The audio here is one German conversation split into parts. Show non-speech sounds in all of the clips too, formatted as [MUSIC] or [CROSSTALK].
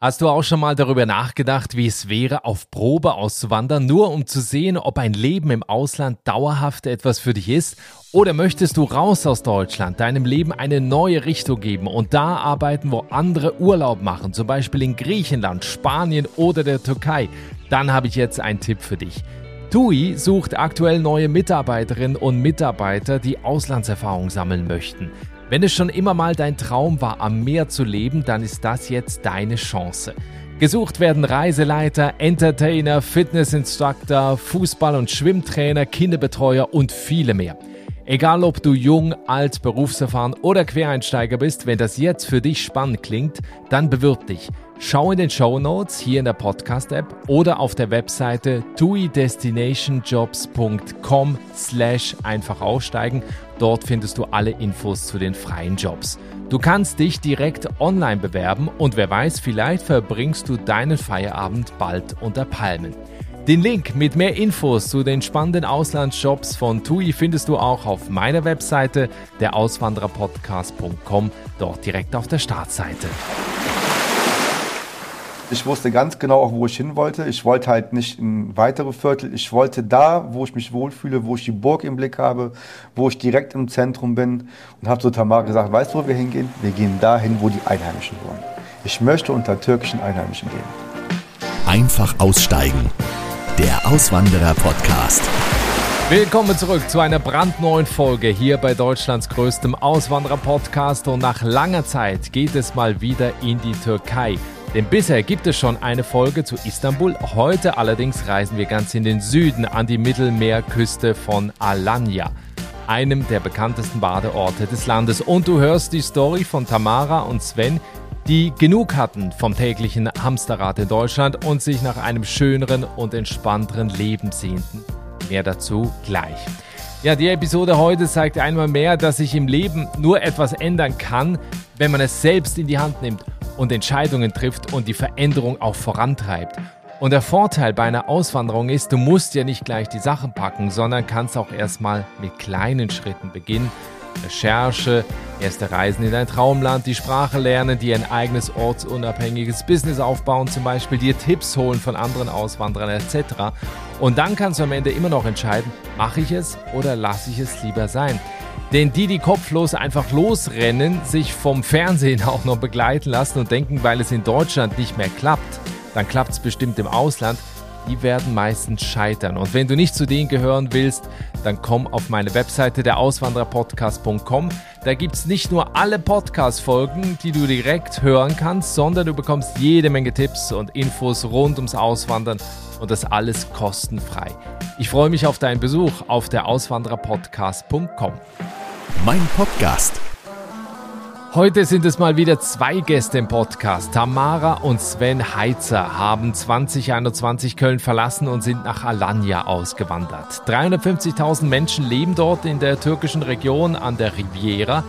Hast du auch schon mal darüber nachgedacht, wie es wäre, auf Probe auszuwandern, nur um zu sehen, ob ein Leben im Ausland dauerhaft etwas für dich ist? Oder möchtest du raus aus Deutschland, deinem Leben eine neue Richtung geben und da arbeiten, wo andere Urlaub machen, zum Beispiel in Griechenland, Spanien oder der Türkei? Dann habe ich jetzt einen Tipp für dich. TUI sucht aktuell neue Mitarbeiterinnen und Mitarbeiter, die Auslandserfahrung sammeln möchten. Wenn es schon immer mal dein Traum war, am Meer zu leben, dann ist das jetzt deine Chance. Gesucht werden Reiseleiter, Entertainer, Fitnessinstructor, Fußball- und Schwimmtrainer, Kinderbetreuer und viele mehr. Egal ob du jung, alt, berufserfahren oder Quereinsteiger bist, wenn das jetzt für dich spannend klingt, dann bewirb dich. Schau in den Show Notes hier in der Podcast-App oder auf der Webseite tuidestinationjobs.com slash einfach aussteigen. Dort findest du alle Infos zu den freien Jobs. Du kannst dich direkt online bewerben und wer weiß, vielleicht verbringst du deinen Feierabend bald unter Palmen. Den Link mit mehr Infos zu den spannenden Auslandsjobs von TUI findest du auch auf meiner Webseite, der Auswandererpodcast.com, dort direkt auf der Startseite. Ich wusste ganz genau auch, wo ich hin wollte. Ich wollte halt nicht in weitere Viertel. Ich wollte da, wo ich mich wohlfühle, wo ich die Burg im Blick habe, wo ich direkt im Zentrum bin. Und habe zu Tamara gesagt, weißt du, wo wir hingehen? Wir gehen dahin, wo die Einheimischen wohnen. Ich möchte unter türkischen Einheimischen gehen. Einfach aussteigen. Der Auswanderer-Podcast. Willkommen zurück zu einer brandneuen Folge hier bei Deutschlands größtem Auswanderer-Podcast. Und nach langer Zeit geht es mal wieder in die Türkei. Denn bisher gibt es schon eine Folge zu Istanbul. Heute allerdings reisen wir ganz in den Süden an die Mittelmeerküste von Alanya, einem der bekanntesten Badeorte des Landes. Und du hörst die Story von Tamara und Sven, die genug hatten vom täglichen Hamsterrad in Deutschland und sich nach einem schöneren und entspannteren Leben sehnten. Mehr dazu gleich. Ja, die Episode heute zeigt einmal mehr, dass sich im Leben nur etwas ändern kann, wenn man es selbst in die Hand nimmt und Entscheidungen trifft und die Veränderung auch vorantreibt. Und der Vorteil bei einer Auswanderung ist, du musst ja nicht gleich die Sachen packen, sondern kannst auch erstmal mit kleinen Schritten beginnen. Recherche, erste Reisen in dein Traumland, die Sprache lernen, dir ein eigenes ortsunabhängiges Business aufbauen, zum Beispiel dir Tipps holen von anderen Auswanderern etc. Und dann kannst du am Ende immer noch entscheiden, mache ich es oder lasse ich es lieber sein. Denn die, die kopflos einfach losrennen, sich vom Fernsehen [LAUGHS] auch noch begleiten lassen und denken, weil es in Deutschland nicht mehr klappt, dann klappt es bestimmt im Ausland, die werden meistens scheitern. Und wenn du nicht zu denen gehören willst, dann komm auf meine Webseite der Auswandererpodcast.com. Da gibt es nicht nur alle Podcast-Folgen, die du direkt hören kannst, sondern du bekommst jede Menge Tipps und Infos rund ums Auswandern und das alles kostenfrei. Ich freue mich auf deinen Besuch auf der Auswandererpodcast.com. Mein Podcast. Heute sind es mal wieder zwei Gäste im Podcast. Tamara und Sven Heitzer haben 2021 Köln verlassen und sind nach Alanya ausgewandert. 350.000 Menschen leben dort in der türkischen Region an der Riviera.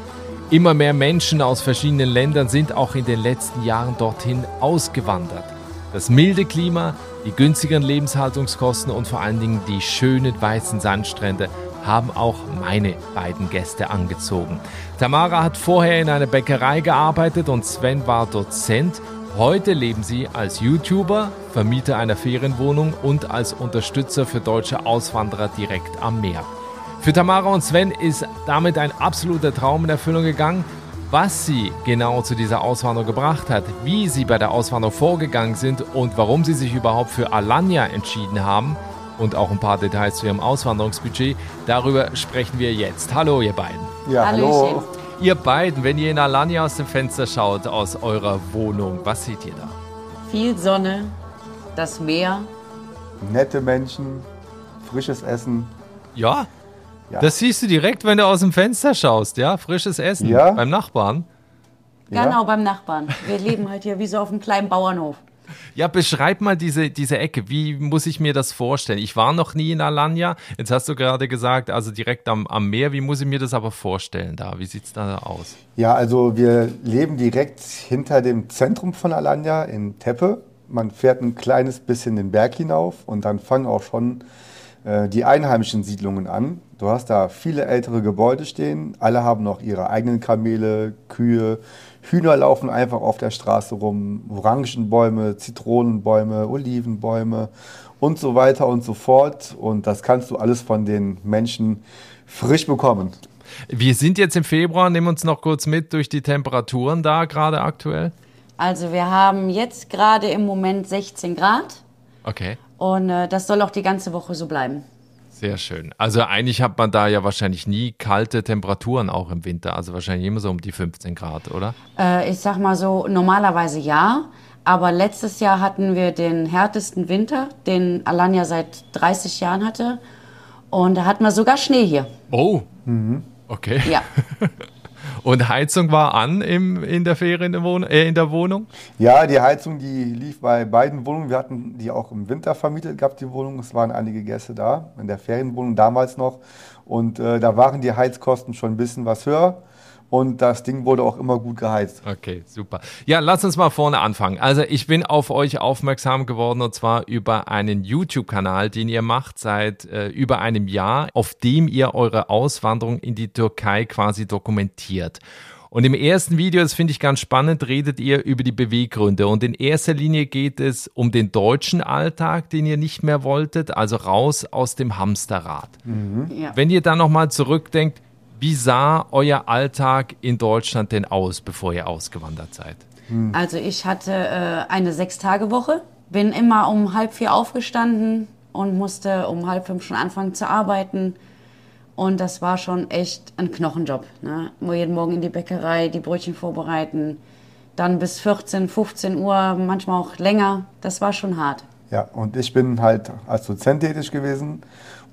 Immer mehr Menschen aus verschiedenen Ländern sind auch in den letzten Jahren dorthin ausgewandert. Das milde Klima, die günstigeren Lebenshaltungskosten und vor allen Dingen die schönen weißen Sandstrände haben auch meine beiden Gäste angezogen. Tamara hat vorher in einer Bäckerei gearbeitet und Sven war Dozent. Heute leben sie als YouTuber, Vermieter einer Ferienwohnung und als Unterstützer für deutsche Auswanderer direkt am Meer. Für Tamara und Sven ist damit ein absoluter Traum in Erfüllung gegangen. Was sie genau zu dieser Auswanderung gebracht hat, wie sie bei der Auswanderung vorgegangen sind und warum sie sich überhaupt für Alanya entschieden haben – und auch ein paar Details zu Ihrem Auswanderungsbudget. Darüber sprechen wir jetzt. Hallo, ihr beiden. Ja, hallo. Ihr beiden, wenn ihr in Alanya aus dem Fenster schaut, aus eurer Wohnung, was seht ihr da? Viel Sonne, das Meer. Nette Menschen, frisches Essen. Ja, ja. das siehst du direkt, wenn du aus dem Fenster schaust, ja? Frisches Essen ja. beim Nachbarn. Genau, ja. beim Nachbarn. Wir leben halt hier wie so auf einem kleinen Bauernhof. Ja, beschreib mal diese, diese Ecke. Wie muss ich mir das vorstellen? Ich war noch nie in Alanya. Jetzt hast du gerade gesagt, also direkt am, am Meer. Wie muss ich mir das aber vorstellen da? Wie sieht es da aus? Ja, also wir leben direkt hinter dem Zentrum von Alanya in Teppe. Man fährt ein kleines bisschen den Berg hinauf und dann fangen auch schon die einheimischen Siedlungen an. Du hast da viele ältere Gebäude stehen, alle haben noch ihre eigenen Kamele, Kühe, Hühner laufen einfach auf der Straße rum, Orangenbäume, Zitronenbäume, Olivenbäume und so weiter und so fort. Und das kannst du alles von den Menschen frisch bekommen. Wir sind jetzt im Februar, nehmen uns noch kurz mit durch die Temperaturen da gerade aktuell. Also wir haben jetzt gerade im Moment 16 Grad Okay. Und äh, das soll auch die ganze Woche so bleiben. Sehr schön. Also eigentlich hat man da ja wahrscheinlich nie kalte Temperaturen auch im Winter. Also wahrscheinlich immer so um die 15 Grad, oder? Äh, ich sag mal so, normalerweise ja, aber letztes Jahr hatten wir den härtesten Winter, den Alanya seit 30 Jahren hatte. Und da hatten wir sogar Schnee hier. Oh. Okay. Ja. [LAUGHS] Und Heizung war an im, in, der Ferienwohn äh, in der Wohnung? Ja, die Heizung, die lief bei beiden Wohnungen. Wir hatten die auch im Winter vermietet gehabt, die Wohnung. Es waren einige Gäste da, in der Ferienwohnung damals noch. Und äh, da waren die Heizkosten schon ein bisschen was höher. Und das Ding wurde auch immer gut geheizt. Okay, super. Ja, lass uns mal vorne anfangen. Also ich bin auf euch aufmerksam geworden und zwar über einen YouTube-Kanal, den ihr macht seit äh, über einem Jahr, auf dem ihr eure Auswanderung in die Türkei quasi dokumentiert. Und im ersten Video, das finde ich ganz spannend, redet ihr über die Beweggründe. Und in erster Linie geht es um den deutschen Alltag, den ihr nicht mehr wolltet, also raus aus dem Hamsterrad. ja. Wenn ihr dann nochmal zurückdenkt, wie sah euer Alltag in Deutschland denn aus, bevor ihr ausgewandert seid? Also ich hatte äh, eine Sechs-Tage-Woche, bin immer um halb vier aufgestanden und musste um halb fünf schon anfangen zu arbeiten. Und das war schon echt ein Knochenjob. Ne? Nur jeden Morgen in die Bäckerei, die Brötchen vorbereiten, dann bis 14, 15 Uhr, manchmal auch länger. Das war schon hart. Ja, und ich bin halt als Dozent tätig gewesen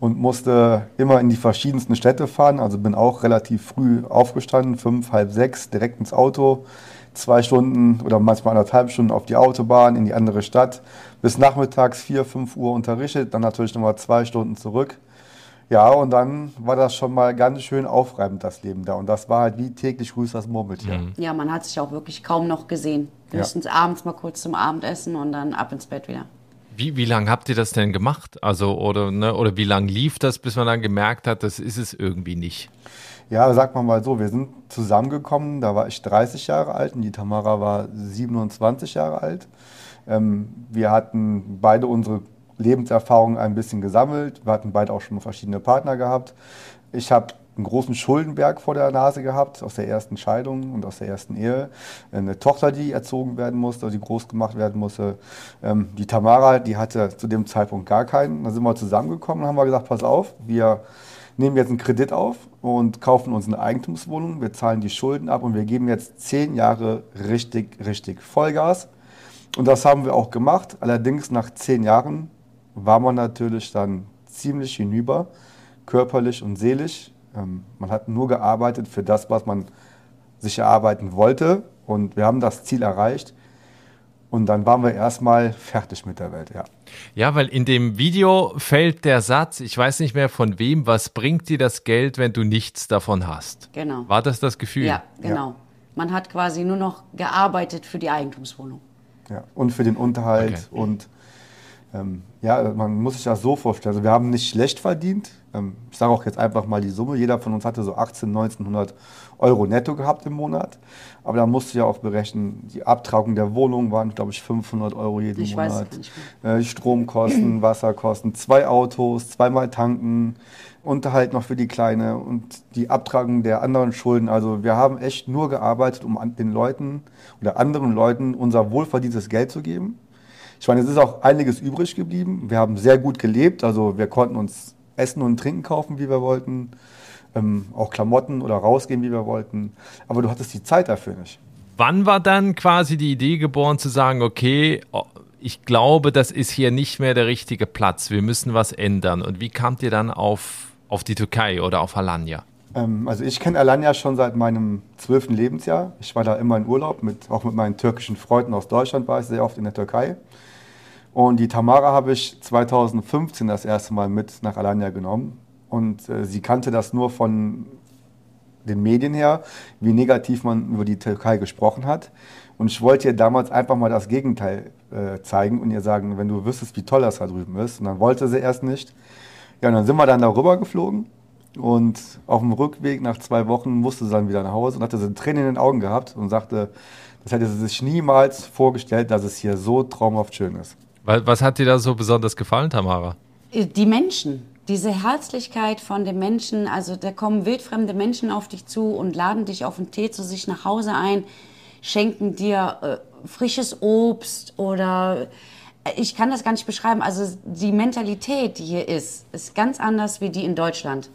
und musste immer in die verschiedensten Städte fahren. Also bin auch relativ früh aufgestanden, fünf, halb sechs, direkt ins Auto, zwei Stunden oder manchmal anderthalb Stunden auf die Autobahn in die andere Stadt, bis nachmittags vier, fünf Uhr unterrichtet, dann natürlich nochmal zwei Stunden zurück. Ja, und dann war das schon mal ganz schön aufreibend, das Leben da. Und das war halt wie täglich grüßt das Murmeltier. Ja, man hat sich auch wirklich kaum noch gesehen. Ja. Höchstens abends mal kurz zum Abendessen und dann ab ins Bett wieder. Wie, wie lange habt ihr das denn gemacht? Also, oder, ne, oder wie lange lief das, bis man dann gemerkt hat, das ist es irgendwie nicht? Ja, man mal so, wir sind zusammengekommen, da war ich 30 Jahre alt und die Tamara war 27 Jahre alt. Ähm, wir hatten beide unsere Lebenserfahrungen ein bisschen gesammelt. Wir hatten beide auch schon verschiedene Partner gehabt. Ich habe einen großen Schuldenberg vor der Nase gehabt, aus der ersten Scheidung und aus der ersten Ehe. Eine Tochter, die erzogen werden musste, die groß gemacht werden musste. Ähm, die Tamara, die hatte zu dem Zeitpunkt gar keinen. Da sind wir zusammengekommen und haben wir gesagt, pass auf, wir nehmen jetzt einen Kredit auf und kaufen uns eine Eigentumswohnung. Wir zahlen die Schulden ab und wir geben jetzt zehn Jahre richtig, richtig Vollgas. Und das haben wir auch gemacht. Allerdings nach zehn Jahren war man natürlich dann ziemlich hinüber, körperlich und seelisch. Ähm, man hat nur gearbeitet für das, was man sich erarbeiten wollte. Und wir haben das Ziel erreicht. Und dann waren wir erstmal fertig mit der Welt, ja. Ja, weil in dem Video fällt der Satz, ich weiß nicht mehr von wem, was bringt dir das Geld, wenn du nichts davon hast? Genau. War das das Gefühl? Ja, genau. Man hat quasi nur noch gearbeitet für die Eigentumswohnung. ja. Und für den Unterhalt. Okay. Und ähm, ja, man muss sich das so vorstellen. Also wir haben nicht schlecht verdient. Ähm, ich sage auch jetzt einfach mal die Summe. Jeder von uns hatte so 18, 1900 Euro netto gehabt im Monat. Aber da musst du ja auch berechnen, die Abtragung der Wohnung waren, glaube ich, 500 Euro jeden Ich Monat. Äh, Stromkosten, [CLEARS THROAT] Wasserkosten, zwei Autos, zweimal tanken, Unterhalt noch für die Kleine und die Abtragung der anderen Schulden. Also wir haben echt nur gearbeitet, um an den Leuten oder anderen Leuten unser wohlverdientes Geld zu geben. Ich meine, es ist auch einiges übrig geblieben. Wir haben sehr gut gelebt, also wir konnten uns Essen und Trinken kaufen, wie wir wollten, ähm, auch Klamotten oder rausgehen, wie wir wollten. Aber du hattest die Zeit dafür nicht. Wann war dann quasi die Idee geboren zu sagen, okay, oh, ich glaube, das ist hier nicht mehr der richtige Platz, wir müssen was ändern. Und wie kamt ihr dann auf, auf die Türkei oder auf Alanya? Ähm, also ich kenne Alanya schon seit meinem zwölften Lebensjahr. Ich war da immer in Urlaub, mit, auch mit meinen türkischen Freunden aus Deutschland war ich sehr oft in der Türkei. Und die Tamara habe ich 2015 das erste Mal mit nach Alanya genommen. Und äh, sie kannte das nur von den Medien her, wie negativ man über die Türkei gesprochen hat. Und ich wollte ihr damals einfach mal das Gegenteil äh, zeigen und ihr sagen, wenn du wüsstest, wie toll das da drüben ist. Und dann wollte sie erst nicht. Ja, und dann sind wir dann darüber geflogen und auf dem Rückweg nach zwei Wochen musste sie dann wieder nach Hause und hatte so Tränen in den Augen gehabt und sagte, das hätte sie sich niemals vorgestellt, dass es hier so traumhaft schön ist. Was hat dir da so besonders gefallen, Tamara? Die Menschen, diese Herzlichkeit von den Menschen, also da kommen wildfremde Menschen auf dich zu und laden dich auf einen Tee zu sich nach Hause ein, schenken dir äh, frisches Obst oder ich kann das gar nicht beschreiben. Also die Mentalität, die hier ist, ist ganz anders wie die in Deutschland.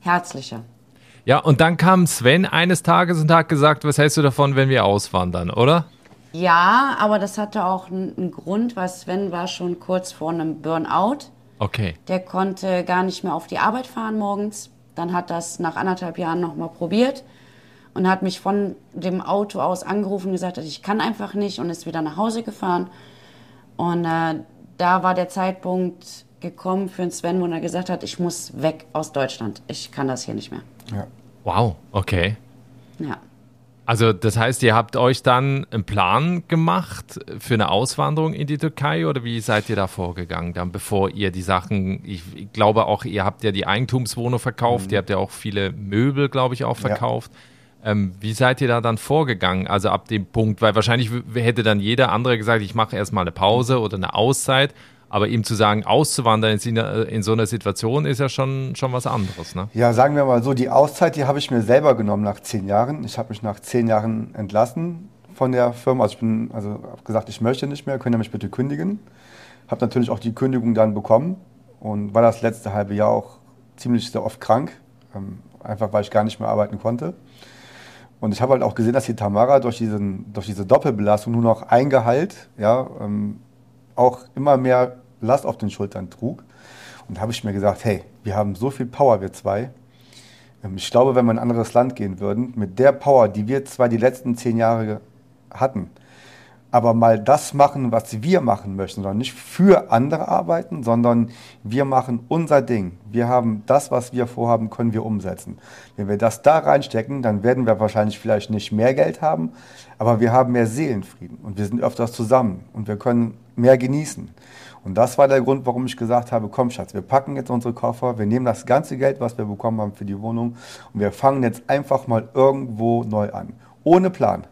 Herzlicher. Ja, und dann kam Sven eines Tages und hat gesagt, was hältst du davon, wenn wir auswandern, oder? Ja, aber das hatte auch einen Grund, weil Sven war schon kurz vor einem Burnout. Okay. Der konnte gar nicht mehr auf die Arbeit fahren morgens. Dann hat das nach anderthalb Jahren nochmal probiert und hat mich von dem Auto aus angerufen und gesagt, ich kann einfach nicht und ist wieder nach Hause gefahren. Und äh, da war der Zeitpunkt gekommen für den Sven, wo er gesagt hat, ich muss weg aus Deutschland. Ich kann das hier nicht mehr. Ja. Wow, okay. Ja. Also das heißt, ihr habt euch dann einen Plan gemacht für eine Auswanderung in die Türkei oder wie seid ihr da vorgegangen, dann bevor ihr die Sachen, ich, ich glaube auch, ihr habt ja die Eigentumswohnung verkauft, mhm. ihr habt ja auch viele Möbel, glaube ich, auch verkauft. Ja. Ähm, wie seid ihr da dann vorgegangen? Also ab dem Punkt, weil wahrscheinlich hätte dann jeder andere gesagt, ich mache erstmal eine Pause oder eine Auszeit. Aber ihm zu sagen, auszuwandern in, so einer Situation ist ja schon, schon was anderes. Ne? Ja, sagen wir mal so, die Auszeit, die habe ich mir selber genommen nach zehn Jahren. Ich habe mich nach zehn Jahren entlassen von der Firma. Also ich bin, also habe gesagt, ich möchte nicht mehr, könnt ihr mich bitte kündigen. Habe natürlich auch die Kündigung dann bekommen und war das letzte halbe Jahr auch ziemlich sehr oft krank, ähm, einfach weil ich gar nicht mehr arbeiten konnte. Und ich habe halt auch gesehen, dass die Tamara durch, diesen, durch diese Doppelbelastung nur noch ein Gehalt, ja, ähm, auch immer mehr Last auf den Schultern trug. Und da habe ich mir gesagt, hey, wir haben so viel Power, wir zwei. Ähm, ich glaube, wenn wir in ein anderes Land gehen würden, mit der Power, die wir zwei die letzten zehn Jahre hatten, aber mal das machen, was wir machen möchten, sondern nicht für andere arbeiten, sondern wir machen unser Ding. Wir haben das, was wir vorhaben, können wir umsetzen. Wenn wir das da reinstecken, dann werden wir wahrscheinlich vielleicht nicht mehr Geld haben, aber wir haben mehr Seelenfrieden und wir sind öfters zusammen und wir können mehr genießen. Und das war der Grund, warum ich gesagt habe, komm Schatz, wir packen jetzt unsere Koffer, wir nehmen das ganze Geld, was wir bekommen haben für die Wohnung und wir fangen jetzt einfach mal irgendwo neu an. Ohne Plan.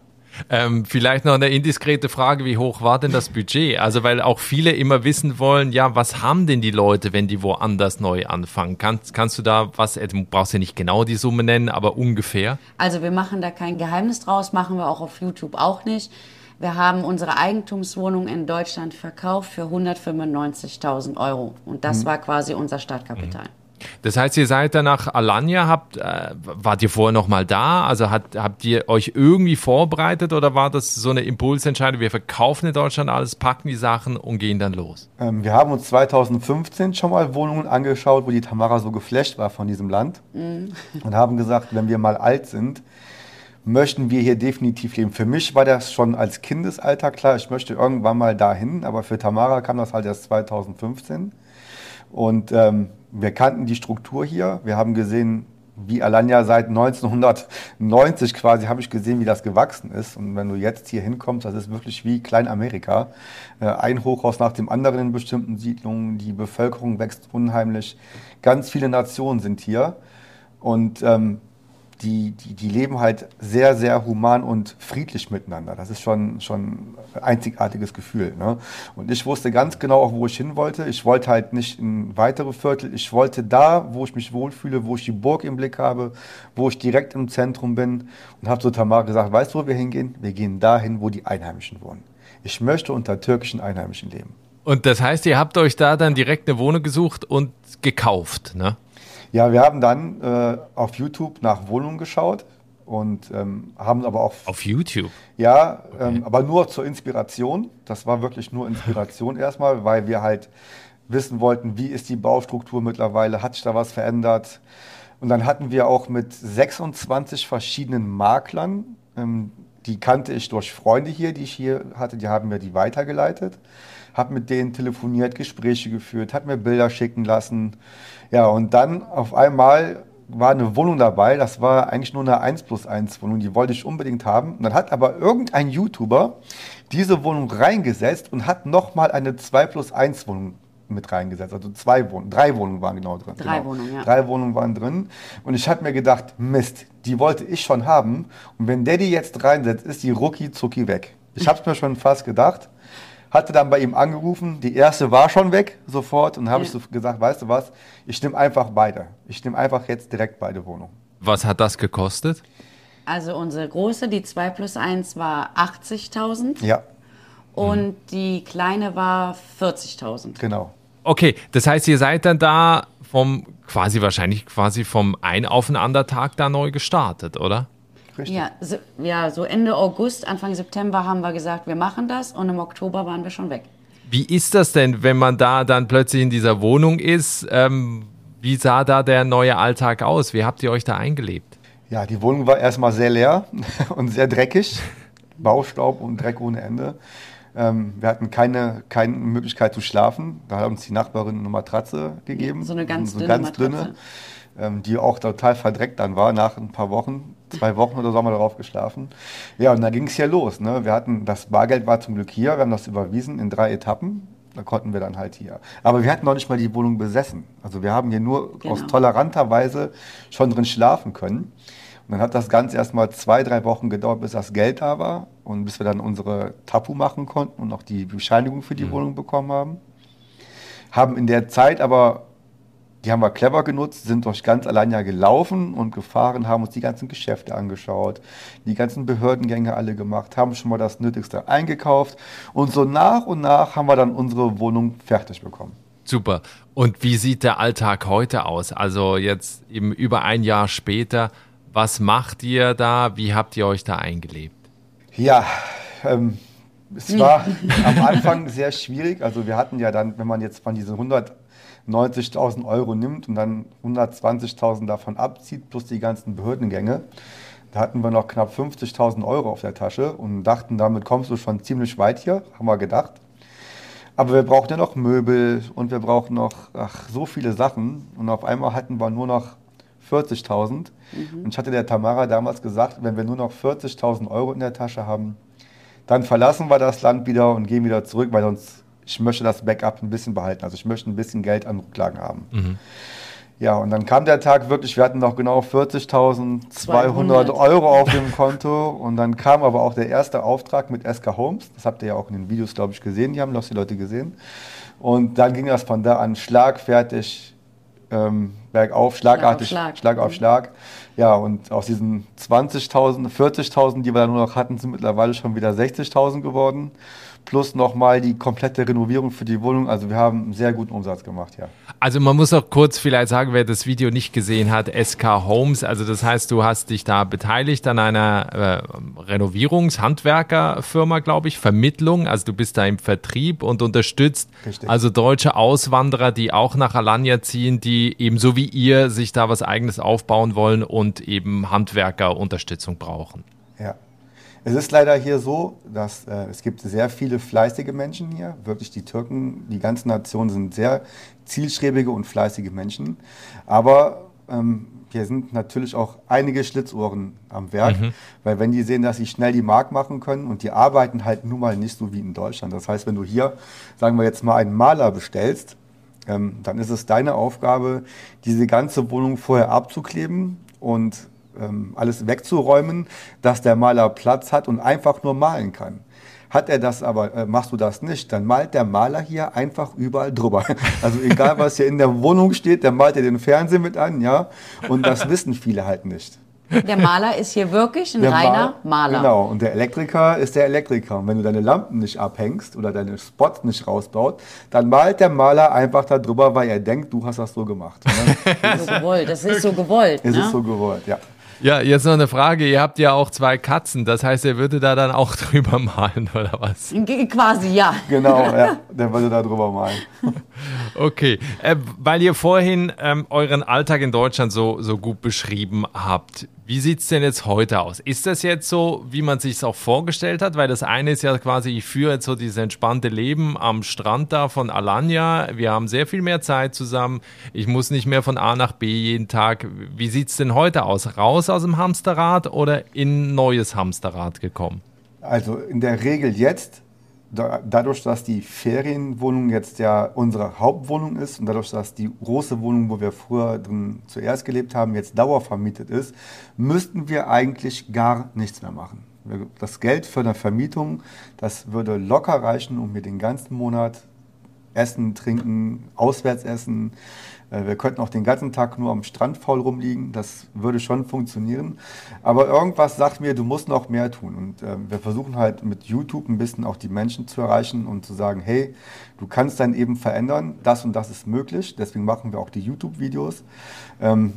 Ähm, vielleicht noch eine indiskrete Frage, wie hoch war denn das Budget? Also weil auch viele immer wissen wollen, ja, was haben denn die Leute, wenn die woanders neu anfangen? Kannst, kannst du da was, äh, du brauchst ja nicht genau die Summe nennen, aber ungefähr? Also wir machen da kein Geheimnis draus, machen wir auch auf YouTube auch nicht. Wir haben unsere Eigentumswohnung in Deutschland verkauft für 195.000 Euro und das mhm. war quasi unser Startkapital. Mhm. Das heißt, ihr seid dann nach Alanya, habt, äh, wart ihr vorher noch mal da? Also hat, habt ihr euch irgendwie vorbereitet oder war das so eine Impulsentscheidung, wir verkaufen in Deutschland alles, packen die Sachen und gehen dann los? Ähm, wir haben uns 2015 schon mal Wohnungen angeschaut, wo die Tamara so geflasht war von diesem Land mhm. und haben gesagt, wenn wir mal alt sind, möchten wir hier definitiv leben. Für mich war das schon als Kindesalter klar, ich möchte irgendwann mal dahin, aber für Tamara kam das halt erst 2015. Und ähm, wir kannten die Struktur hier. Wir haben gesehen, wie Alanya seit 1990 quasi, habe ich gesehen, wie das gewachsen ist. Und wenn du jetzt hier hinkommst, das ist wirklich wie Klein-Amerika. Äh, ein Hochhaus nach dem anderen in bestimmten Siedlungen. Die Bevölkerung wächst unheimlich. Ganz viele Nationen sind hier. Und ähm, die, die, die leben halt sehr, sehr human und friedlich miteinander. Das ist schon, schon ein einzigartiges Gefühl. Ne? Und ich wusste ganz genau auch, wo ich hin wollte. Ich wollte halt nicht in weitere Viertel. Ich wollte da, wo ich mich wohlfühle, wo ich die Burg im Blick habe, wo ich direkt im Zentrum bin. Und habe zu Tamar gesagt, weißt du, wo wir hingehen? Wir gehen dahin, wo die Einheimischen wohnen. Ich möchte unter türkischen Einheimischen leben. Und das heißt, ihr habt euch da dann direkt eine Wohnung gesucht und gekauft, ne? Ja, wir haben dann äh, auf YouTube nach Wohnungen geschaut und ähm, haben aber auch. Auf YouTube? Ja, okay. ähm, aber nur zur Inspiration. Das war wirklich nur Inspiration [LAUGHS] erstmal, weil wir halt wissen wollten, wie ist die Baustruktur mittlerweile, hat sich da was verändert. Und dann hatten wir auch mit 26 verschiedenen Maklern, ähm, die kannte ich durch Freunde hier, die ich hier hatte, die haben mir die weitergeleitet, habe mit denen telefoniert, Gespräche geführt, hat mir Bilder schicken lassen. Ja, und dann auf einmal war eine Wohnung dabei, das war eigentlich nur eine 1 plus 1 Wohnung, die wollte ich unbedingt haben. Und dann hat aber irgendein YouTuber diese Wohnung reingesetzt und hat nochmal eine 2 plus 1 Wohnung mit reingesetzt. Also zwei Wohnungen, drei Wohnungen waren genau drin. Drei genau. Wohnungen, ja. Drei Wohnungen waren drin. Und ich habe mir gedacht, Mist, die wollte ich schon haben. Und wenn der die jetzt reinsetzt, ist die rucki zucki weg. Ich habe es mir schon fast gedacht. Hatte dann bei ihm angerufen, die erste war schon weg, sofort. Und dann habe Ja. ich so gesagt, weißt du was, ich nehme einfach beide. Ich nehme einfach jetzt direkt beide Wohnungen. Was hat das gekostet? Also unsere große, die 2 plus 1 war 80.000 Ja, und die kleine war 40.000. genau. Okay, das heißt, ihr seid dann da vom quasi wahrscheinlich quasi vom ein aufeinander Tag da neu gestartet, oder? Richtig. Ja, so, ja, so Ende August, Anfang September haben wir gesagt, wir machen das und im Oktober waren wir schon weg. Wie ist das denn, wenn man da dann plötzlich in dieser Wohnung ist? Ähm, wie sah da der neue Alltag aus? Wie habt ihr euch da eingelebt? Ja, die Wohnung war erstmal sehr leer [LAUGHS] und sehr dreckig. Baustaub und Dreck ohne Ende. Ähm, wir hatten keine, keine Möglichkeit zu schlafen. Da hat uns die Nachbarin eine Matratze gegeben. So eine ganz so dünne ganz Matratze. dünne, ähm, die auch total verdreckt dann war. Nach ein paar Wochen, zwei Wochen oder so haben wir darauf geschlafen. Ja, und dann ging es ja los. Ne? Wir hatten, das Bargeld war zum Glück hier. Wir haben das überwiesen in drei Etappen. Da konnten wir dann halt hier. Aber wir hatten noch nicht mal die Wohnung besessen. Also wir haben hier nur Genau. aus toleranter Weise schon drin schlafen können. Und dann hat das Ganze erstmal zwei, drei Wochen gedauert, bis das Geld da war und bis wir dann unsere Tapu machen konnten und auch die Bescheinigung für die Wohnung bekommen haben. Haben in der Zeit aber, die haben wir clever genutzt, sind durch ganz Alanya gelaufen und gefahren, haben uns die ganzen Geschäfte angeschaut, die ganzen Behördengänge alle gemacht, haben schon mal das Nötigste eingekauft und so nach und nach haben wir dann unsere Wohnung fertig bekommen. Super. Und wie sieht der Alltag heute aus? Also jetzt eben über ein Jahr später. Was macht ihr da? Wie habt ihr euch da eingelebt? Ja, ähm, es war [LAUGHS] am Anfang sehr schwierig. Also wir hatten ja dann, wenn man jetzt von diesen 190.000 Euro nimmt und dann 120.000 davon abzieht, plus die ganzen Behördengänge, da hatten wir noch knapp 50.000 Euro auf der Tasche und dachten, damit kommst du schon ziemlich weit hier, haben wir gedacht. Aber wir brauchten ja noch Möbel und wir brauchten noch ach, so viele Sachen. Und auf einmal hatten wir nur noch 40.000. Und ich hatte der Tamara damals gesagt, wenn wir nur noch 40.000 Euro in der Tasche haben, dann verlassen wir das Land wieder und gehen wieder zurück, weil sonst, ich möchte das Backup ein bisschen behalten. Also ich möchte ein bisschen Geld an Rücklagen haben. Ja, und dann kam der Tag wirklich, wir hatten noch genau 40.200 200. Euro auf dem Konto und dann kam aber auch der erste Auftrag mit SK Homes. Das habt ihr ja auch in den Videos, glaube ich, gesehen, die haben das die Leute gesehen. Und dann ging das von da an schlagfertig ähm, bergauf, schlagartig, Schlag. Schlag auf Schlag. Ja, und aus diesen 20.000, 40.000, die wir dann nur noch hatten, sind mittlerweile schon wieder 60.000 geworden. Plus nochmal die komplette Renovierung für die Wohnung. Also wir haben einen sehr guten Umsatz gemacht, ja. Also man muss auch kurz vielleicht sagen, wer das Video nicht gesehen hat, SK Homes, also das heißt, du hast dich da beteiligt an einer äh, Renovierungshandwerkerfirma, glaube ich, Vermittlung, also du bist da im Vertrieb und unterstützt Richtig. also deutsche Auswanderer, die auch nach Alanya ziehen, die ebenso wie ihr sich da was eigenes aufbauen wollen und eben Handwerkerunterstützung brauchen. Ja. Es ist leider hier so, dass äh, es gibt sehr viele fleißige Menschen hier. Wirklich die Türken, die ganze Nation sind sehr zielstrebige und fleißige Menschen. Aber ähm, hier sind natürlich auch einige Schlitzohren am Werk, weil wenn die sehen, dass sie schnell die Mark machen können und die arbeiten halt nun mal nicht so wie in Deutschland. Das heißt, wenn du hier, sagen wir jetzt mal, einen Maler bestellst, ähm, dann ist es deine Aufgabe, diese ganze Wohnung vorher abzukleben und ähm, alles wegzuräumen, dass der Maler Platz hat und einfach nur malen kann. Hat er das aber, äh, machst du das nicht, dann malt der Maler hier einfach überall drüber. [LAUGHS] Also egal, was hier in der Wohnung steht, der malt dir den Fernseher mit an, ja. Und das [LAUGHS] wissen viele halt nicht. Der Maler ist hier wirklich ein Der reiner Mal- Maler. Genau, und der Elektriker ist der Elektriker. Und wenn du deine Lampen nicht abhängst oder deine Spots nicht rausbaut, dann malt der Maler einfach da drüber, weil er denkt, du hast das so gemacht. Ne? [LAUGHS] So gewollt. Das ist so gewollt. es ne? ist so gewollt, ja. Ja, jetzt noch eine Frage. Ihr habt ja auch zwei Katzen. Das heißt, er würde da dann auch [LAUGHS] drüber malen oder was? Quasi, ja. Genau, ja, [LAUGHS] der würde da drüber malen. [LAUGHS] Okay, äh, weil ihr vorhin ähm, euren Alltag in Deutschland so, so gut beschrieben habt. Wie sieht's denn jetzt heute aus? Ist das jetzt so, wie man sich auch vorgestellt hat? Weil das eine ist ja quasi, ich führe jetzt so dieses entspannte Leben am Strand da von Alanya. Wir haben sehr viel mehr Zeit zusammen. Ich muss nicht mehr von A nach B jeden Tag. Wie sieht's denn heute aus? Raus aus dem Hamsterrad oder in neues Hamsterrad gekommen? Also in der Regel jetzt da, dadurch, dass die Ferienwohnung jetzt ja unsere Hauptwohnung ist und dadurch, dass die große Wohnung, wo wir früher drin zuerst gelebt haben, jetzt dauervermietet ist, müssten wir eigentlich gar nichts mehr machen. Das Geld für eine Vermietung, das würde locker reichen, um mir den ganzen Monat Essen, Trinken, auswärts essen. Äh, wir könnten auch den ganzen Tag nur am Strand faul rumliegen. Das würde schon funktionieren. Aber irgendwas sagt mir, du musst noch mehr tun. Und äh, wir versuchen halt mit YouTube ein bisschen auch die Menschen zu erreichen und zu sagen, hey, du kannst dein Leben verändern. Das und das ist möglich. Deswegen machen wir auch die YouTube-Videos. Ähm,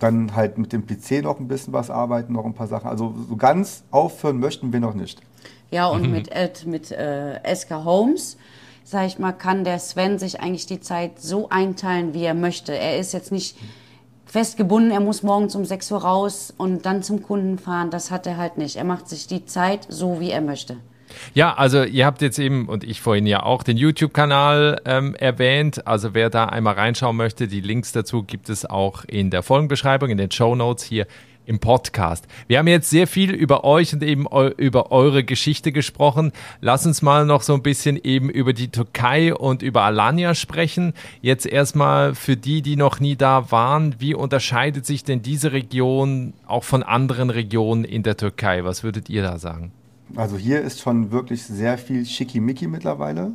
dann halt mit dem PC noch ein bisschen was arbeiten, noch ein paar Sachen. Also so ganz aufhören möchten wir noch nicht. Ja, und mhm. mit, mit äh, SK Homes sag ich mal, kann der Sven sich eigentlich die Zeit so einteilen, wie er möchte. Er ist jetzt nicht festgebunden, er muss morgens um 6 Uhr raus und dann zum Kunden fahren. Das hat er halt nicht. Er macht sich die Zeit so, wie er möchte. Ja, also ihr habt jetzt eben und ich vorhin ja auch den YouTube-Kanal ähm, erwähnt. Also wer da einmal reinschauen möchte, die Links dazu gibt es auch in der Folgenbeschreibung, in den Show Notes hier im Podcast. Wir haben jetzt sehr viel über euch und eben eu über eure Geschichte gesprochen. Lass uns mal noch so ein bisschen eben über die Türkei und über Alanya sprechen. Jetzt erstmal für die, die noch nie da waren, wie unterscheidet sich denn diese Region auch von anderen Regionen in der Türkei? Was würdet ihr da sagen? Also hier ist schon wirklich sehr viel Schickimicki mittlerweile.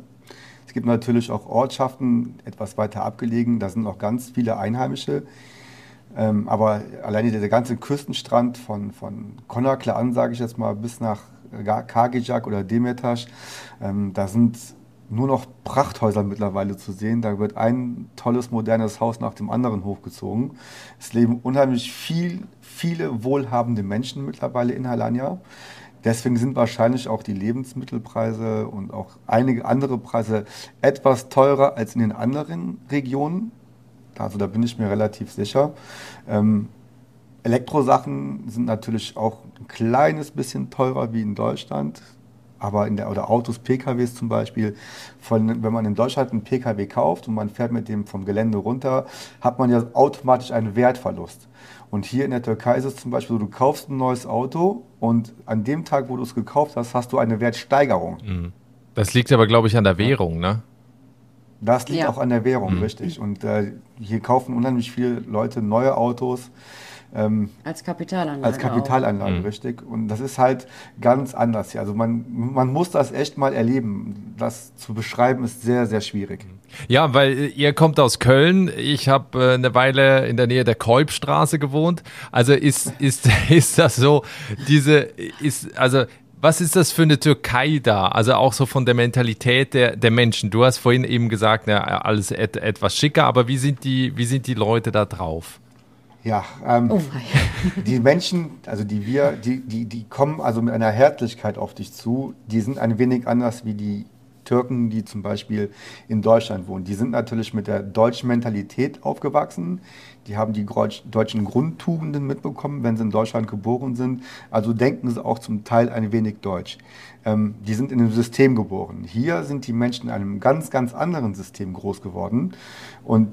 Es gibt natürlich auch Ortschaften etwas weiter abgelegen, da sind auch ganz viele Einheimische. Ähm, aber alleine der, der, ganze Küstenstrand von, von Konakle an, sage ich jetzt mal, bis nach Kagijak oder Demirtaş, ähm, da sind nur noch Prachthäuser mittlerweile zu sehen. Da wird ein tolles, modernes Haus nach dem anderen hochgezogen. Es leben unheimlich viel, viele wohlhabende Menschen mittlerweile in Halanya. Deswegen sind wahrscheinlich auch die Lebensmittelpreise und auch einige andere Preise etwas teurer als in den anderen Regionen. Also da bin ich mir relativ sicher. Ähm, Elektrosachen sind natürlich auch ein kleines bisschen teurer wie in Deutschland. Aber in der, oder Autos, PKWs zum Beispiel, von, wenn man in Deutschland einen PKW kauft und man fährt mit dem vom Gelände runter, hat man ja automatisch einen Wertverlust. Und hier in der Türkei ist es zum Beispiel so, du kaufst ein neues Auto und an dem Tag, wo du es gekauft hast, hast du eine Wertsteigerung. Mhm. Das liegt aber, glaube ich, an der Währung, ne? Das liegt ja. auch an der Währung, mhm. richtig. Und äh, hier kaufen unheimlich viele Leute neue Autos. Ähm, als Kapitalanlage. Als Kapitalanlage, mhm. richtig. Und das ist halt ganz anders hier. Also man, man muss das echt mal erleben. Das zu beschreiben ist sehr, sehr schwierig. Ja, weil ihr kommt aus Köln. Ich habe äh, eine Weile in der Nähe der Kolbstraße gewohnt. Also ist, ist, [LAUGHS] ist das so, diese, ist, also was ist das für eine Türkei da? Also auch so von der Mentalität der, der Menschen. Du hast vorhin eben gesagt, na, alles et, etwas schicker, aber wie sind die, wie sind die Leute da drauf? Ja, ähm, oh die Menschen, also die wir, die, die, die kommen also mit einer Herzlichkeit auf dich zu. Die sind ein wenig anders wie die Türken, die zum Beispiel in Deutschland wohnen. Die sind natürlich mit der deutschen Mentalität aufgewachsen. Die haben die deutschen Grundtugenden mitbekommen, wenn sie in Deutschland geboren sind. Also denken sie auch zum Teil ein wenig deutsch. Ähm, die sind in einem System geboren. Hier sind die Menschen in einem ganz, ganz anderen System groß geworden. Und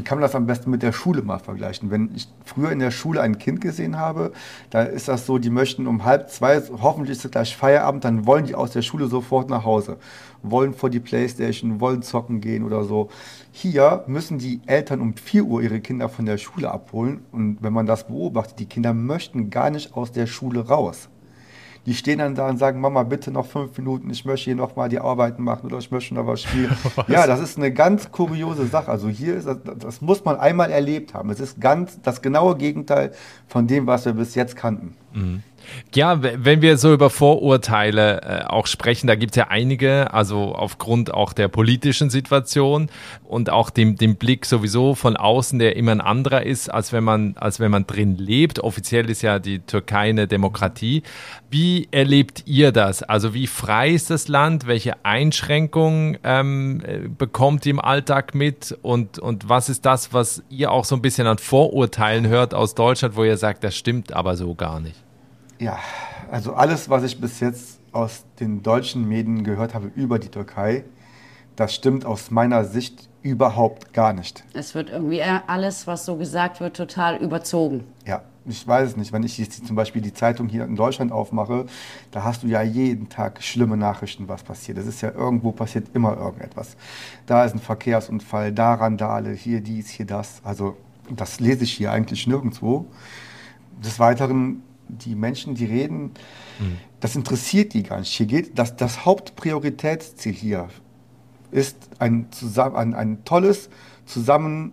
wie kann man das am besten mit der Schule mal vergleichen? Wenn ich früher in der Schule ein Kind gesehen habe, da ist das so, die möchten um halb zwei, hoffentlich ist gleich Feierabend, dann wollen die aus der Schule sofort nach Hause, wollen vor die Playstation, wollen zocken gehen oder so. Hier müssen die Eltern um 4 Uhr ihre Kinder von der Schule abholen und wenn man das beobachtet, die Kinder möchten gar nicht aus der Schule raus die stehen dann da und sagen, Mama, bitte noch fünf Minuten, ich möchte hier noch mal die Arbeiten machen oder ich möchte noch was spielen. [LAUGHS] was? Ja, das ist eine ganz kuriose Sache. Also hier ist das, das muss man einmal erlebt haben. Es ist ganz das genaue Gegenteil von dem, was wir bis jetzt kannten. Mhm. Ja, wenn wir so über Vorurteile äh, auch sprechen, da gibt es ja einige, also aufgrund auch der politischen Situation und auch dem, dem Blick sowieso von außen, der immer ein anderer ist, als wenn man, als wenn man drin lebt. Offiziell ist ja die Türkei eine Demokratie. Wie erlebt ihr das? Also wie frei ist das Land? Welche Einschränkungen ähm, bekommt ihr im Alltag mit? Und, und was ist das, was ihr auch so ein bisschen an Vorurteilen hört aus Deutschland, wo ihr sagt, das stimmt aber so gar nicht? Ja, also alles, was ich bis jetzt aus den deutschen Medien gehört habe über die Türkei, das stimmt aus meiner Sicht überhaupt gar nicht. Es wird irgendwie alles, was so gesagt wird, total überzogen. Ja, ich weiß es nicht, wenn ich jetzt zum Beispiel die Zeitung hier in Deutschland aufmache, da hast du ja jeden Tag schlimme Nachrichten, was passiert. Das ist ja irgendwo passiert immer irgendetwas. Da ist ein Verkehrsunfall, da Randale, hier dies, hier das. Also das lese ich hier eigentlich nirgendwo. Des Weiteren, die Menschen, die reden, mhm. das interessiert die gar nicht. Hier geht das, das Hauptprioritätsziel hier ist ein, ein, ein tolles Zusammen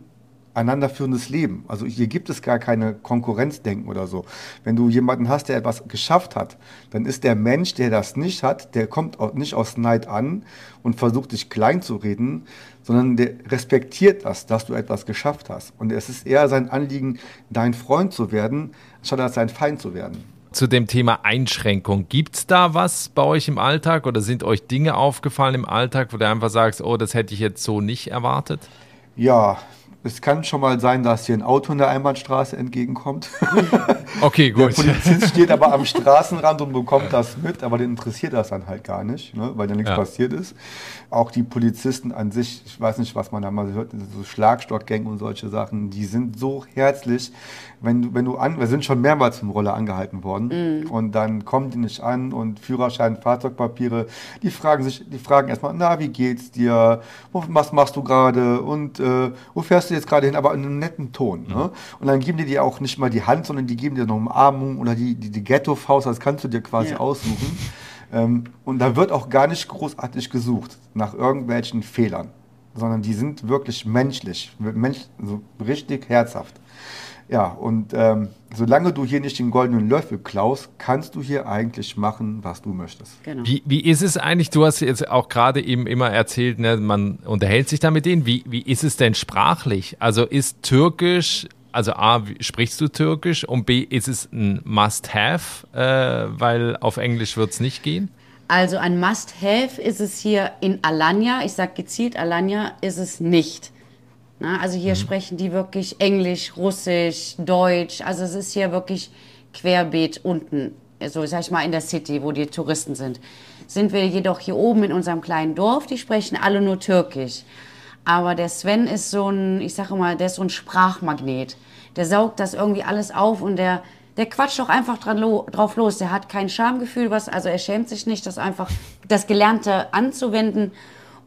einanderführendes Leben. Also hier gibt es gar keine Konkurrenzdenken oder so. Wenn du jemanden hast, der etwas geschafft hat, dann ist der Mensch, der das nicht hat, der kommt nicht aus Neid an und versucht dich klein zu reden, sondern der respektiert das, dass du etwas geschafft hast. Und es ist eher sein Anliegen, dein Freund zu werden, statt als sein Feind zu werden zu dem Thema Einschränkung. Gibt es da was bei euch im Alltag oder sind euch Dinge aufgefallen im Alltag, wo du einfach sagst, oh, das hätte ich jetzt so nicht erwartet? Ja, es kann schon mal sein, dass hier ein Auto in der Einbahnstraße entgegenkommt. [LAUGHS] Okay, gut. Der Polizist [LAUGHS] steht aber am Straßenrand und bekommt das mit, aber den interessiert das dann halt gar nicht, ne, weil da nichts ja. passiert ist. Auch die Polizisten an sich, ich weiß nicht, was man da mal hört, so Schlagstockgänge und solche Sachen, die sind so herzlich. Wenn du, wenn du an, wir sind schon mehrmals im Roller angehalten worden mm. und dann kommen die nicht an und Führerschein, Fahrzeugpapiere, die fragen sich, die fragen erstmal, na, wie geht's dir? Was machst du gerade? Und äh, wo fährst du jetzt gerade hin? Aber in einem netten Ton. Mm. Ne? Mhm. Und dann geben die dir auch nicht mal die Hand, sondern die geben dir eine Umarmung oder die, die, die Ghetto-Faust, das kannst du dir quasi ja. aussuchen. Ähm, und da wird auch gar nicht großartig gesucht nach irgendwelchen Fehlern, sondern die sind wirklich menschlich, mensch, so richtig herzhaft. Ja, und ähm, solange du hier nicht den goldenen Löffel klaust, kannst du hier eigentlich machen, was du möchtest. Genau. Wie, wie ist es eigentlich? Du hast jetzt auch gerade eben immer erzählt, ne, man unterhält sich da mit denen. Wie, wie ist es denn sprachlich? Also ist Türkisch also A, sprichst du Türkisch und B, ist es ein Must-Have, äh, weil auf Englisch wird es nicht gehen? Also ein Must-Have ist es hier in Alanya, ich sage gezielt Alanya, ist es nicht. Na, also hier mhm. sprechen die wirklich Englisch, Russisch, Deutsch, also es ist hier wirklich querbeet unten, so sag ich mal in der City, wo die Touristen sind. Sind wir jedoch hier oben in unserem kleinen Dorf, die sprechen alle nur Türkisch. Aber der Sven ist so ein, ich sage mal, der ist so ein Sprachmagnet. Der saugt das irgendwie alles auf und der, der quatscht doch einfach dran lo, drauf los. Der hat kein Schamgefühl, was, also er schämt sich nicht, das einfach, das Gelernte anzuwenden.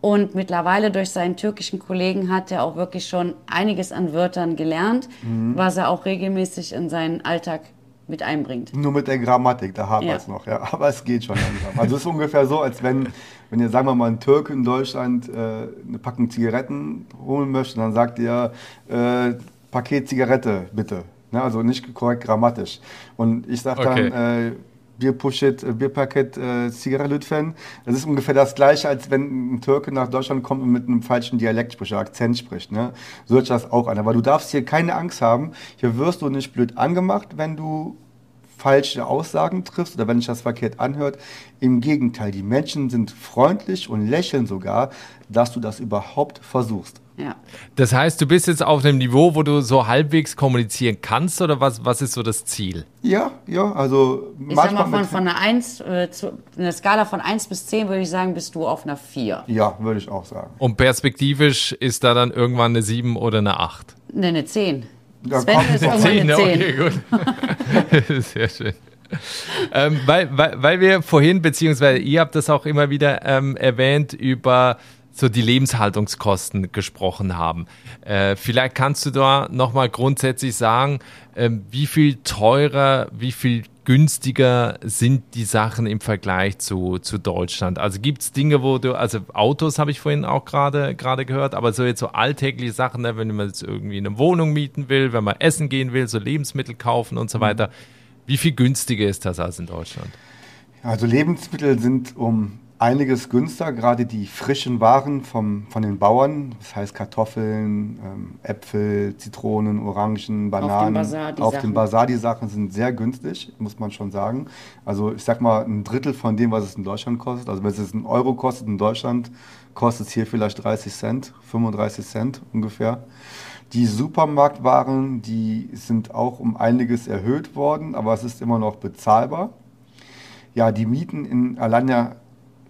Und mittlerweile durch seinen türkischen Kollegen hat er auch wirklich schon einiges an Wörtern gelernt, mhm. was er auch regelmäßig in seinen Alltag mit einbringt. Nur mit der Grammatik, da haben wir es noch, ja. [LAUGHS] Aber es geht schon langsam. Also es ist ungefähr so, als wenn, wenn ihr, sagen wir mal, ein Türke in Deutschland äh, eine Packung Zigaretten holen möchte, dann sagt ihr, äh, Paket Zigarette, bitte. Ne? Also nicht korrekt grammatisch. Und ich sage okay. dann, äh, Bierpuschet, äh, Bierpaket, äh, Zigarre Das ist ungefähr das Gleiche, als wenn ein Türke nach Deutschland kommt und mit einem falschen Dialekt spricht, Akzent spricht. Ne? So hört das auch an. Aber du darfst hier keine Angst haben. Hier wirst du nicht blöd angemacht, wenn du falsche Aussagen triffst oder wenn sich das verkehrt anhört. Im Gegenteil, die Menschen sind freundlich und lächeln sogar, dass du das überhaupt versuchst. Ja. Das heißt, du bist jetzt auf einem Niveau, wo du so halbwegs kommunizieren kannst oder was, was ist so das Ziel? Ja, ja, also ich sag mal von, von einer 1, äh, zu, einer Skala von 1 bis 10 würde ich sagen, bist du auf einer 4. Ja, würde ich auch sagen. Und perspektivisch ist da dann irgendwann eine 7 oder eine 8? Ne, eine 10. Ja, Sven ist irgendwann 10, eine 10. Okay, gut. [LAUGHS] Sehr schön. ähm, weil, weil, weil wir vorhin, beziehungsweise ihr habt das auch immer wieder ähm, erwähnt, über so die Lebenshaltungskosten gesprochen haben. Äh, vielleicht kannst du da nochmal grundsätzlich sagen, äh, wie viel teurer, wie viel günstiger sind die Sachen im Vergleich zu, zu Deutschland? Also gibt es Dinge, wo du, also Autos habe ich vorhin auch gerade gehört, aber so jetzt so alltägliche Sachen, ne, wenn man jetzt irgendwie eine Wohnung mieten will, wenn man essen gehen will, so Lebensmittel kaufen und so mhm. weiter. Wie viel günstiger ist das als in Deutschland? Also Lebensmittel sind um einiges günstiger, gerade die frischen Waren vom, von den Bauern, das heißt Kartoffeln, ähm, Äpfel, Zitronen, Orangen, Bananen. Auf dem Bazar, die, Auf Sachen. Dem Bazar die Sachen sind sehr günstig, muss man schon sagen. Also ich sag mal ein Drittel von dem, was es in Deutschland kostet. Also wenn es einen Euro kostet in Deutschland, kostet es hier vielleicht 30 Cent, 35 Cent ungefähr. Die Supermarktwaren, die sind auch um einiges erhöht worden, aber es ist immer noch bezahlbar. Ja, die Mieten in Alanya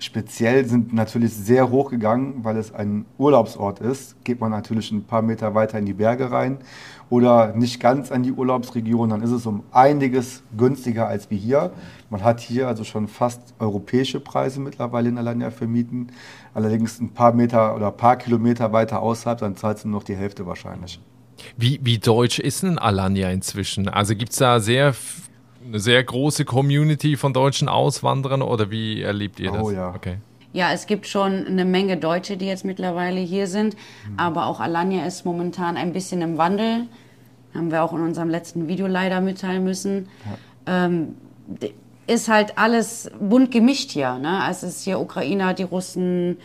speziell sind natürlich sehr hoch gegangen, weil es ein Urlaubsort ist. Geht man natürlich ein paar Meter weiter in die Berge rein oder nicht ganz an die Urlaubsregion, dann ist es um einiges günstiger als wie hier. Man hat hier also schon fast europäische Preise mittlerweile in Alanya für Mieten. Allerdings ein paar Meter oder paar Kilometer weiter außerhalb, dann zahlst du nur noch die Hälfte wahrscheinlich. Wie, wie deutsch ist denn Alanya inzwischen? Also gibt es da sehr, eine sehr große Community von deutschen Auswanderern oder wie erlebt ihr das? Oh ja. Okay. Ja, es gibt schon eine Menge Deutsche, die jetzt mittlerweile hier sind, aber auch Alanya ist momentan ein bisschen im Wandel. Haben wir auch in unserem letzten Video leider mitteilen müssen. Ähm, d- ist halt alles bunt gemischt hier. Ne? Es ist hier Ukrainer, die Russen,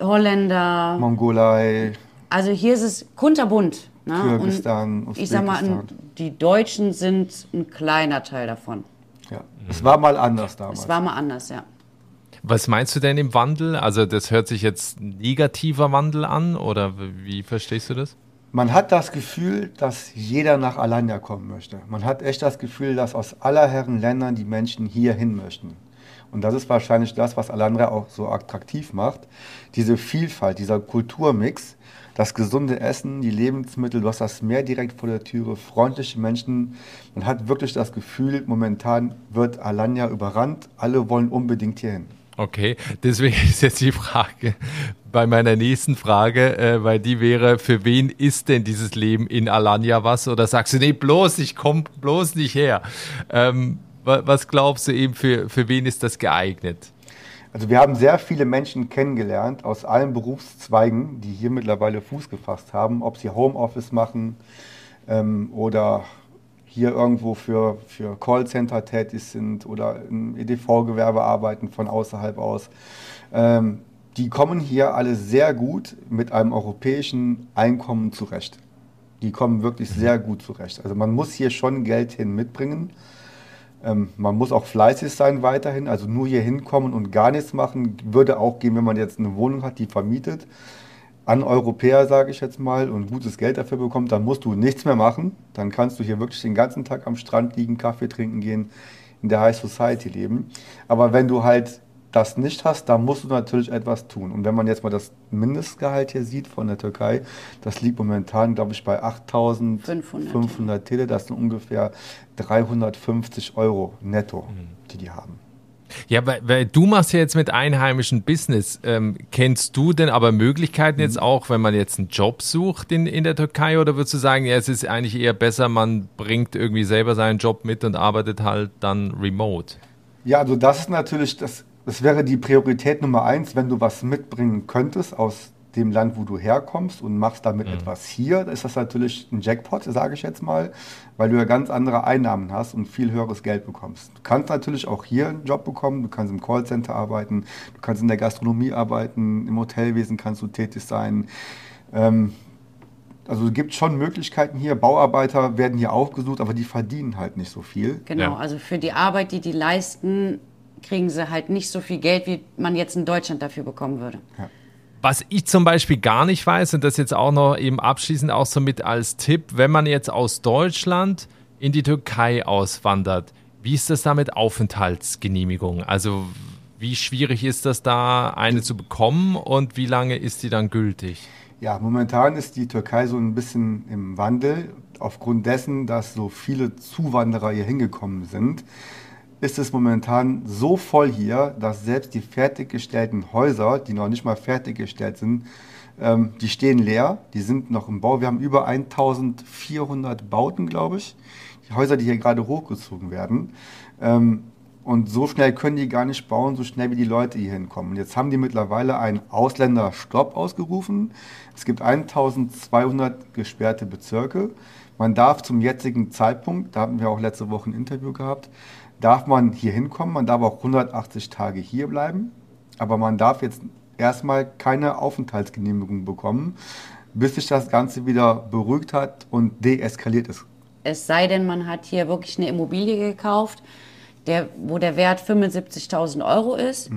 Holländer. Mongolei, Also hier ist es kunterbunt. Ne? Kirgisistan, Und ich sag mal, ein- Usbekistan. Die Deutschen sind ein kleiner Teil davon. Ja. Es war mal anders damals. Es war mal anders, ja. Was meinst du denn im Wandel? Also das hört sich jetzt negativer Wandel an oder wie verstehst du das? Man hat das Gefühl, dass jeder nach Alanya kommen möchte. Man hat echt das Gefühl, dass aus aller Herren Ländern die Menschen hier hin möchten. Und das ist wahrscheinlich das, was Alanya auch so attraktiv macht. Diese Vielfalt, dieser Kulturmix, das gesunde Essen, die Lebensmittel, du hast das Meer direkt vor der Türe, freundliche Menschen. Man hat wirklich das Gefühl, momentan wird Alanya überrannt. Alle wollen unbedingt hierhin. Okay, deswegen [LAUGHS] ist jetzt die Frage bei meiner nächsten Frage, äh, weil die wäre, für wen ist denn dieses Leben in Alanya was? Oder sagst du, nee, bloß, ich komm bloß nicht her. Ähm, wa- was glaubst du eben, für, für wen ist das geeignet? Also wir haben sehr viele Menschen kennengelernt aus allen Berufszweigen, die hier mittlerweile Fuß gefasst haben, ob sie Homeoffice machen ähm, oder hier irgendwo für, für Callcenter tätig sind oder im EDV-Gewerbe arbeiten von außerhalb aus. Ähm, die kommen hier alle sehr gut mit einem europäischen Einkommen zurecht. Die kommen wirklich sehr gut zurecht. Also man muss hier schon Geld hin mitbringen. Ähm, man muss auch fleißig sein weiterhin, also nur hier hinkommen und gar nichts machen, würde auch gehen, wenn man jetzt eine Wohnung hat, die vermietet, an Europäer, sage ich jetzt mal, und gutes Geld dafür bekommt, dann musst du nichts mehr machen. Dann kannst du hier wirklich den ganzen Tag am Strand liegen, Kaffee trinken gehen, in der High Society leben. Aber wenn du halt das nicht hast, dann musst du natürlich etwas tun. Und wenn man jetzt mal das Mindestgehalt hier sieht von der Türkei, das liegt momentan, glaube ich, bei 8.500 500, Tille. Das sind ungefähr 350 Euro netto, die die haben. Ja, weil, weil du machst ja jetzt mit einheimischen Business. Ähm, kennst du denn aber Möglichkeiten jetzt auch, wenn man jetzt einen Job sucht in, in der Türkei? Oder würdest du sagen, ja, es ist eigentlich eher besser, man bringt irgendwie selber seinen Job mit und arbeitet halt dann remote? Ja, also das ist natürlich, das, das wäre die Priorität Nummer eins, wenn du was mitbringen könntest aus dem Land, wo du herkommst und machst damit etwas hier, dann ist das natürlich ein Jackpot, sage ich jetzt mal, weil du ja ganz andere Einnahmen hast und viel höheres Geld bekommst. Du kannst natürlich auch hier einen Job bekommen, du kannst im Callcenter arbeiten, du kannst in der Gastronomie arbeiten, im Hotelwesen kannst du tätig sein. Ähm, also es gibt schon Möglichkeiten hier. Bauarbeiter werden hier auch gesucht, aber die verdienen halt nicht so viel. Genau, Ja. also für die Arbeit, die die leisten, kriegen sie halt nicht so viel Geld, wie man jetzt in Deutschland dafür bekommen würde. Was ich zum Beispiel gar nicht weiß, und das jetzt auch noch eben abschließend auch so mit als Tipp, wenn man jetzt aus Deutschland in die Türkei auswandert, wie ist das da mit Aufenthaltsgenehmigung? Also wie schwierig ist das da, eine zu bekommen und wie lange ist die dann gültig? Ja, momentan ist die Türkei so ein bisschen im Wandel. Aufgrund dessen, dass so viele Zuwanderer hier hingekommen sind, ist es momentan so voll hier, dass selbst die fertiggestellten Häuser, die noch nicht mal fertiggestellt sind, ähm, die stehen leer, die sind noch im Bau. Wir haben über 1400 Bauten, glaube ich. Die Häuser, die hier gerade hochgezogen werden. Ähm, und so schnell können die gar nicht bauen, so schnell wie die Leute hier hinkommen. Und jetzt haben die mittlerweile einen Ausländerstopp ausgerufen. Es gibt 1200 gesperrte Bezirke. Man darf zum jetzigen Zeitpunkt, da hatten wir auch letzte Woche ein Interview gehabt, darf man hier hinkommen. Man darf auch 180 Tage hier bleiben. Aber man darf jetzt erstmal keine Aufenthaltsgenehmigung bekommen, bis sich das Ganze wieder beruhigt hat und deeskaliert ist. Es sei denn, man hat hier wirklich eine Immobilie gekauft, der, wo der Wert 75.000 Euro ist.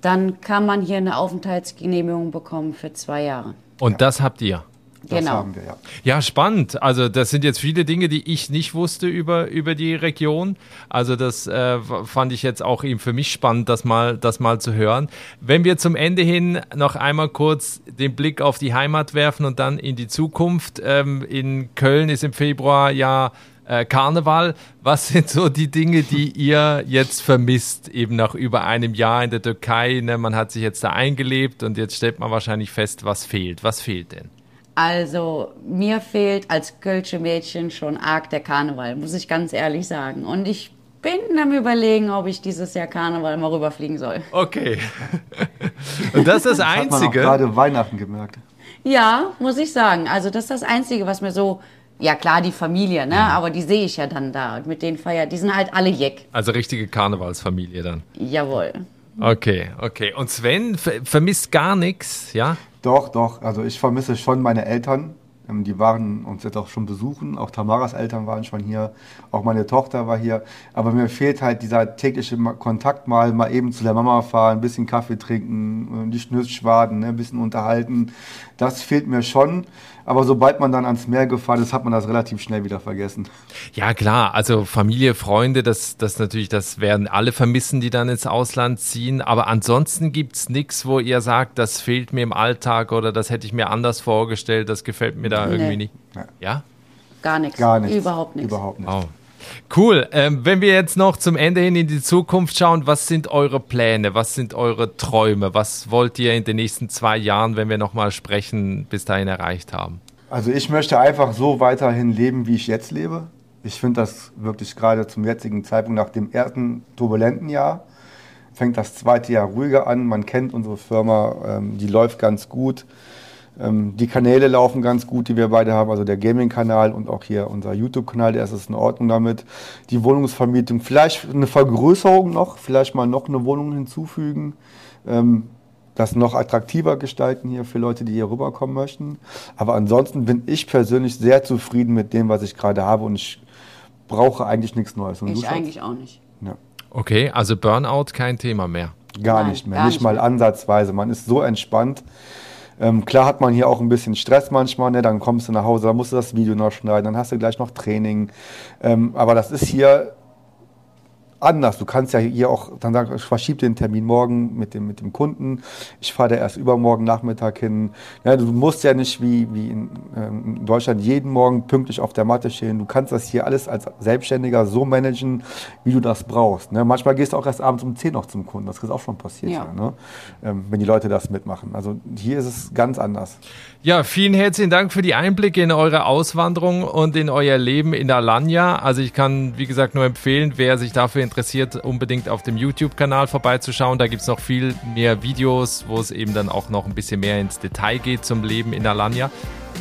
Dann kann man hier eine Aufenthaltsgenehmigung bekommen für zwei Jahre. Und das habt ihr? Das Genau. haben wir, ja. Ja, spannend. Also das sind jetzt viele Dinge, die ich nicht wusste über, über die Region. Also das äh, fand ich jetzt auch eben für mich spannend, das mal, das mal zu hören. Wenn wir zum Ende hin noch einmal kurz den Blick auf die Heimat werfen und dann in die Zukunft. Ähm, in Köln ist im Februar ja äh, Karneval. Was sind so die Dinge, die ihr jetzt vermisst, eben nach über einem Jahr in der Türkei? Ne? Man hat sich jetzt da eingelebt und jetzt stellt man wahrscheinlich fest, was fehlt. Was fehlt denn? Also mir fehlt als Kölsche Mädchen schon arg der Karneval, muss ich ganz ehrlich sagen. Und ich bin am überlegen, ob ich dieses Jahr Karneval mal rüberfliegen soll. Okay. [LAUGHS] Und das ist das Hat man auch Einzige. gerade Weihnachten gemerkt. Ja, muss ich sagen. Also das ist das Einzige, was mir so, ja klar, die Familie, ne? Aber die sehe ich ja dann da. Und mit denen feiert, die sind halt alle Jeck. Also richtige Karnevalsfamilie dann. Jawohl. Okay, okay. Und Sven ver vermisst gar nichts, ja? Doch, doch. Also ich vermisse schon meine Eltern. Ähm, Die waren uns jetzt auch schon besuchen. Auch Tamaras Eltern waren schon hier. Auch meine Tochter war hier. Aber mir fehlt halt dieser tägliche Kontakt mal, mal eben zu der Mama fahren, ein bisschen Kaffee trinken, äh, die Schnürsschwaden, ne, ein bisschen unterhalten. Das fehlt mir schon. Aber sobald man dann ans Meer gefahren ist, hat man das relativ schnell wieder vergessen. Ja, klar. Also Familie, Freunde, das, das natürlich, das werden alle vermissen, die dann ins Ausland ziehen. Aber ansonsten gibt's nichts, wo ihr sagt, das fehlt mir im Alltag oder das hätte ich mir anders vorgestellt, das gefällt mir da Nee. irgendwie nicht. Ja. Gar nichts. Gar nichts. Überhaupt nichts. Überhaupt nicht. Wow. Cool. Ähm, wenn wir jetzt noch zum Ende hin in die Zukunft schauen, was sind eure Pläne? Was sind eure Träume? Was wollt ihr in den nächsten zwei Jahren, wenn wir nochmal sprechen, bis dahin erreicht haben? Also ich möchte einfach so weiterhin leben, wie ich jetzt lebe. Ich finde das wirklich gerade zum jetzigen Zeitpunkt nach dem ersten turbulenten Jahr fängt das zweite Jahr ruhiger an. Man kennt unsere Firma, ähm, die läuft ganz gut. Ähm, die Kanäle laufen ganz gut, die wir beide haben, also der Gaming-Kanal und auch hier unser YouTube-Kanal, der ist es in Ordnung damit. Die Wohnungsvermietung, vielleicht eine Vergrößerung noch, vielleicht mal noch eine Wohnung hinzufügen. Ähm, das noch attraktiver gestalten hier für Leute, die hier rüberkommen möchten. Aber ansonsten bin ich persönlich sehr zufrieden mit dem, was ich gerade habe und ich brauche eigentlich nichts Neues. Und Ich eigentlich auch nicht. Ja. Okay, also Burnout kein Thema mehr. Gar Nein, nicht mehr, gar nicht nicht mal mehr. ansatzweise. Man ist so entspannt. Ähm, klar hat man hier auch ein bisschen Stress manchmal, ne? dann kommst du nach Hause, dann musst du das Video noch schneiden, dann hast du gleich noch Training. Ähm, aber das ist hier anders. Du kannst ja hier auch dann sagen, ich verschiebe den Termin morgen mit dem, mit dem Kunden. Ich fahre da erst übermorgen Nachmittag hin. Ja, du musst ja nicht wie, wie in, ähm, in Deutschland jeden Morgen pünktlich auf der Matte stehen. Du kannst das hier alles als Selbstständiger so managen, wie du das brauchst. Ne? Manchmal gehst du auch erst abends um 10 noch zum Kunden. Das ist auch schon passiert, Ja. ja. ne? ähm, wenn die Leute das mitmachen. Also hier ist es ganz anders. Ja, vielen herzlichen Dank für die Einblicke in eure Auswanderung und in euer Leben in Alanya. Also ich kann, wie gesagt, nur empfehlen, wer sich dafür interessiert, unbedingt auf dem YouTube-Kanal vorbeizuschauen. Da gibt's noch viel mehr Videos, wo es eben dann auch noch ein bisschen mehr ins Detail geht zum Leben in Alanya.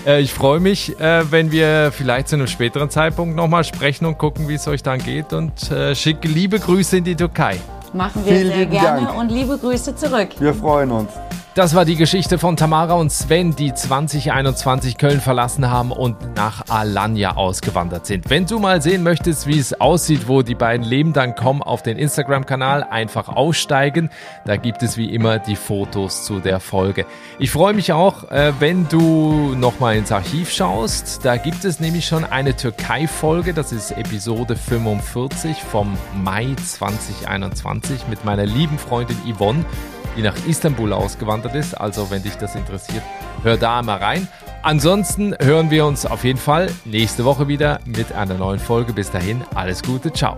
Äh, ich freue mich, äh, wenn wir vielleicht zu einem späteren Zeitpunkt nochmal sprechen und gucken, wie es euch dann geht. Und äh, schicke liebe Grüße in die Türkei. Machen wir Vielen sehr gerne Dank. und liebe Grüße zurück. Wir freuen uns. Das war die Geschichte von Tamara und Sven, die 2021 Köln verlassen haben und nach Alanya ausgewandert sind. Wenn du mal sehen möchtest, wie es aussieht, wo die beiden leben, dann komm auf den Instagram-Kanal, einfach aussteigen. Da gibt es wie immer die Fotos zu der Folge. Ich freue mich auch, äh, wenn du nochmal ins Archiv schaust. Da gibt es nämlich schon eine Türkei-Folge. Das ist Episode 45 vom Mai 2021 mit meiner lieben Freundin Yvonne die nach Istanbul ausgewandert ist. Also wenn dich das interessiert, hör da mal rein. Ansonsten hören wir uns auf jeden Fall nächste Woche wieder mit einer neuen Folge. Bis dahin, alles Gute, ciao.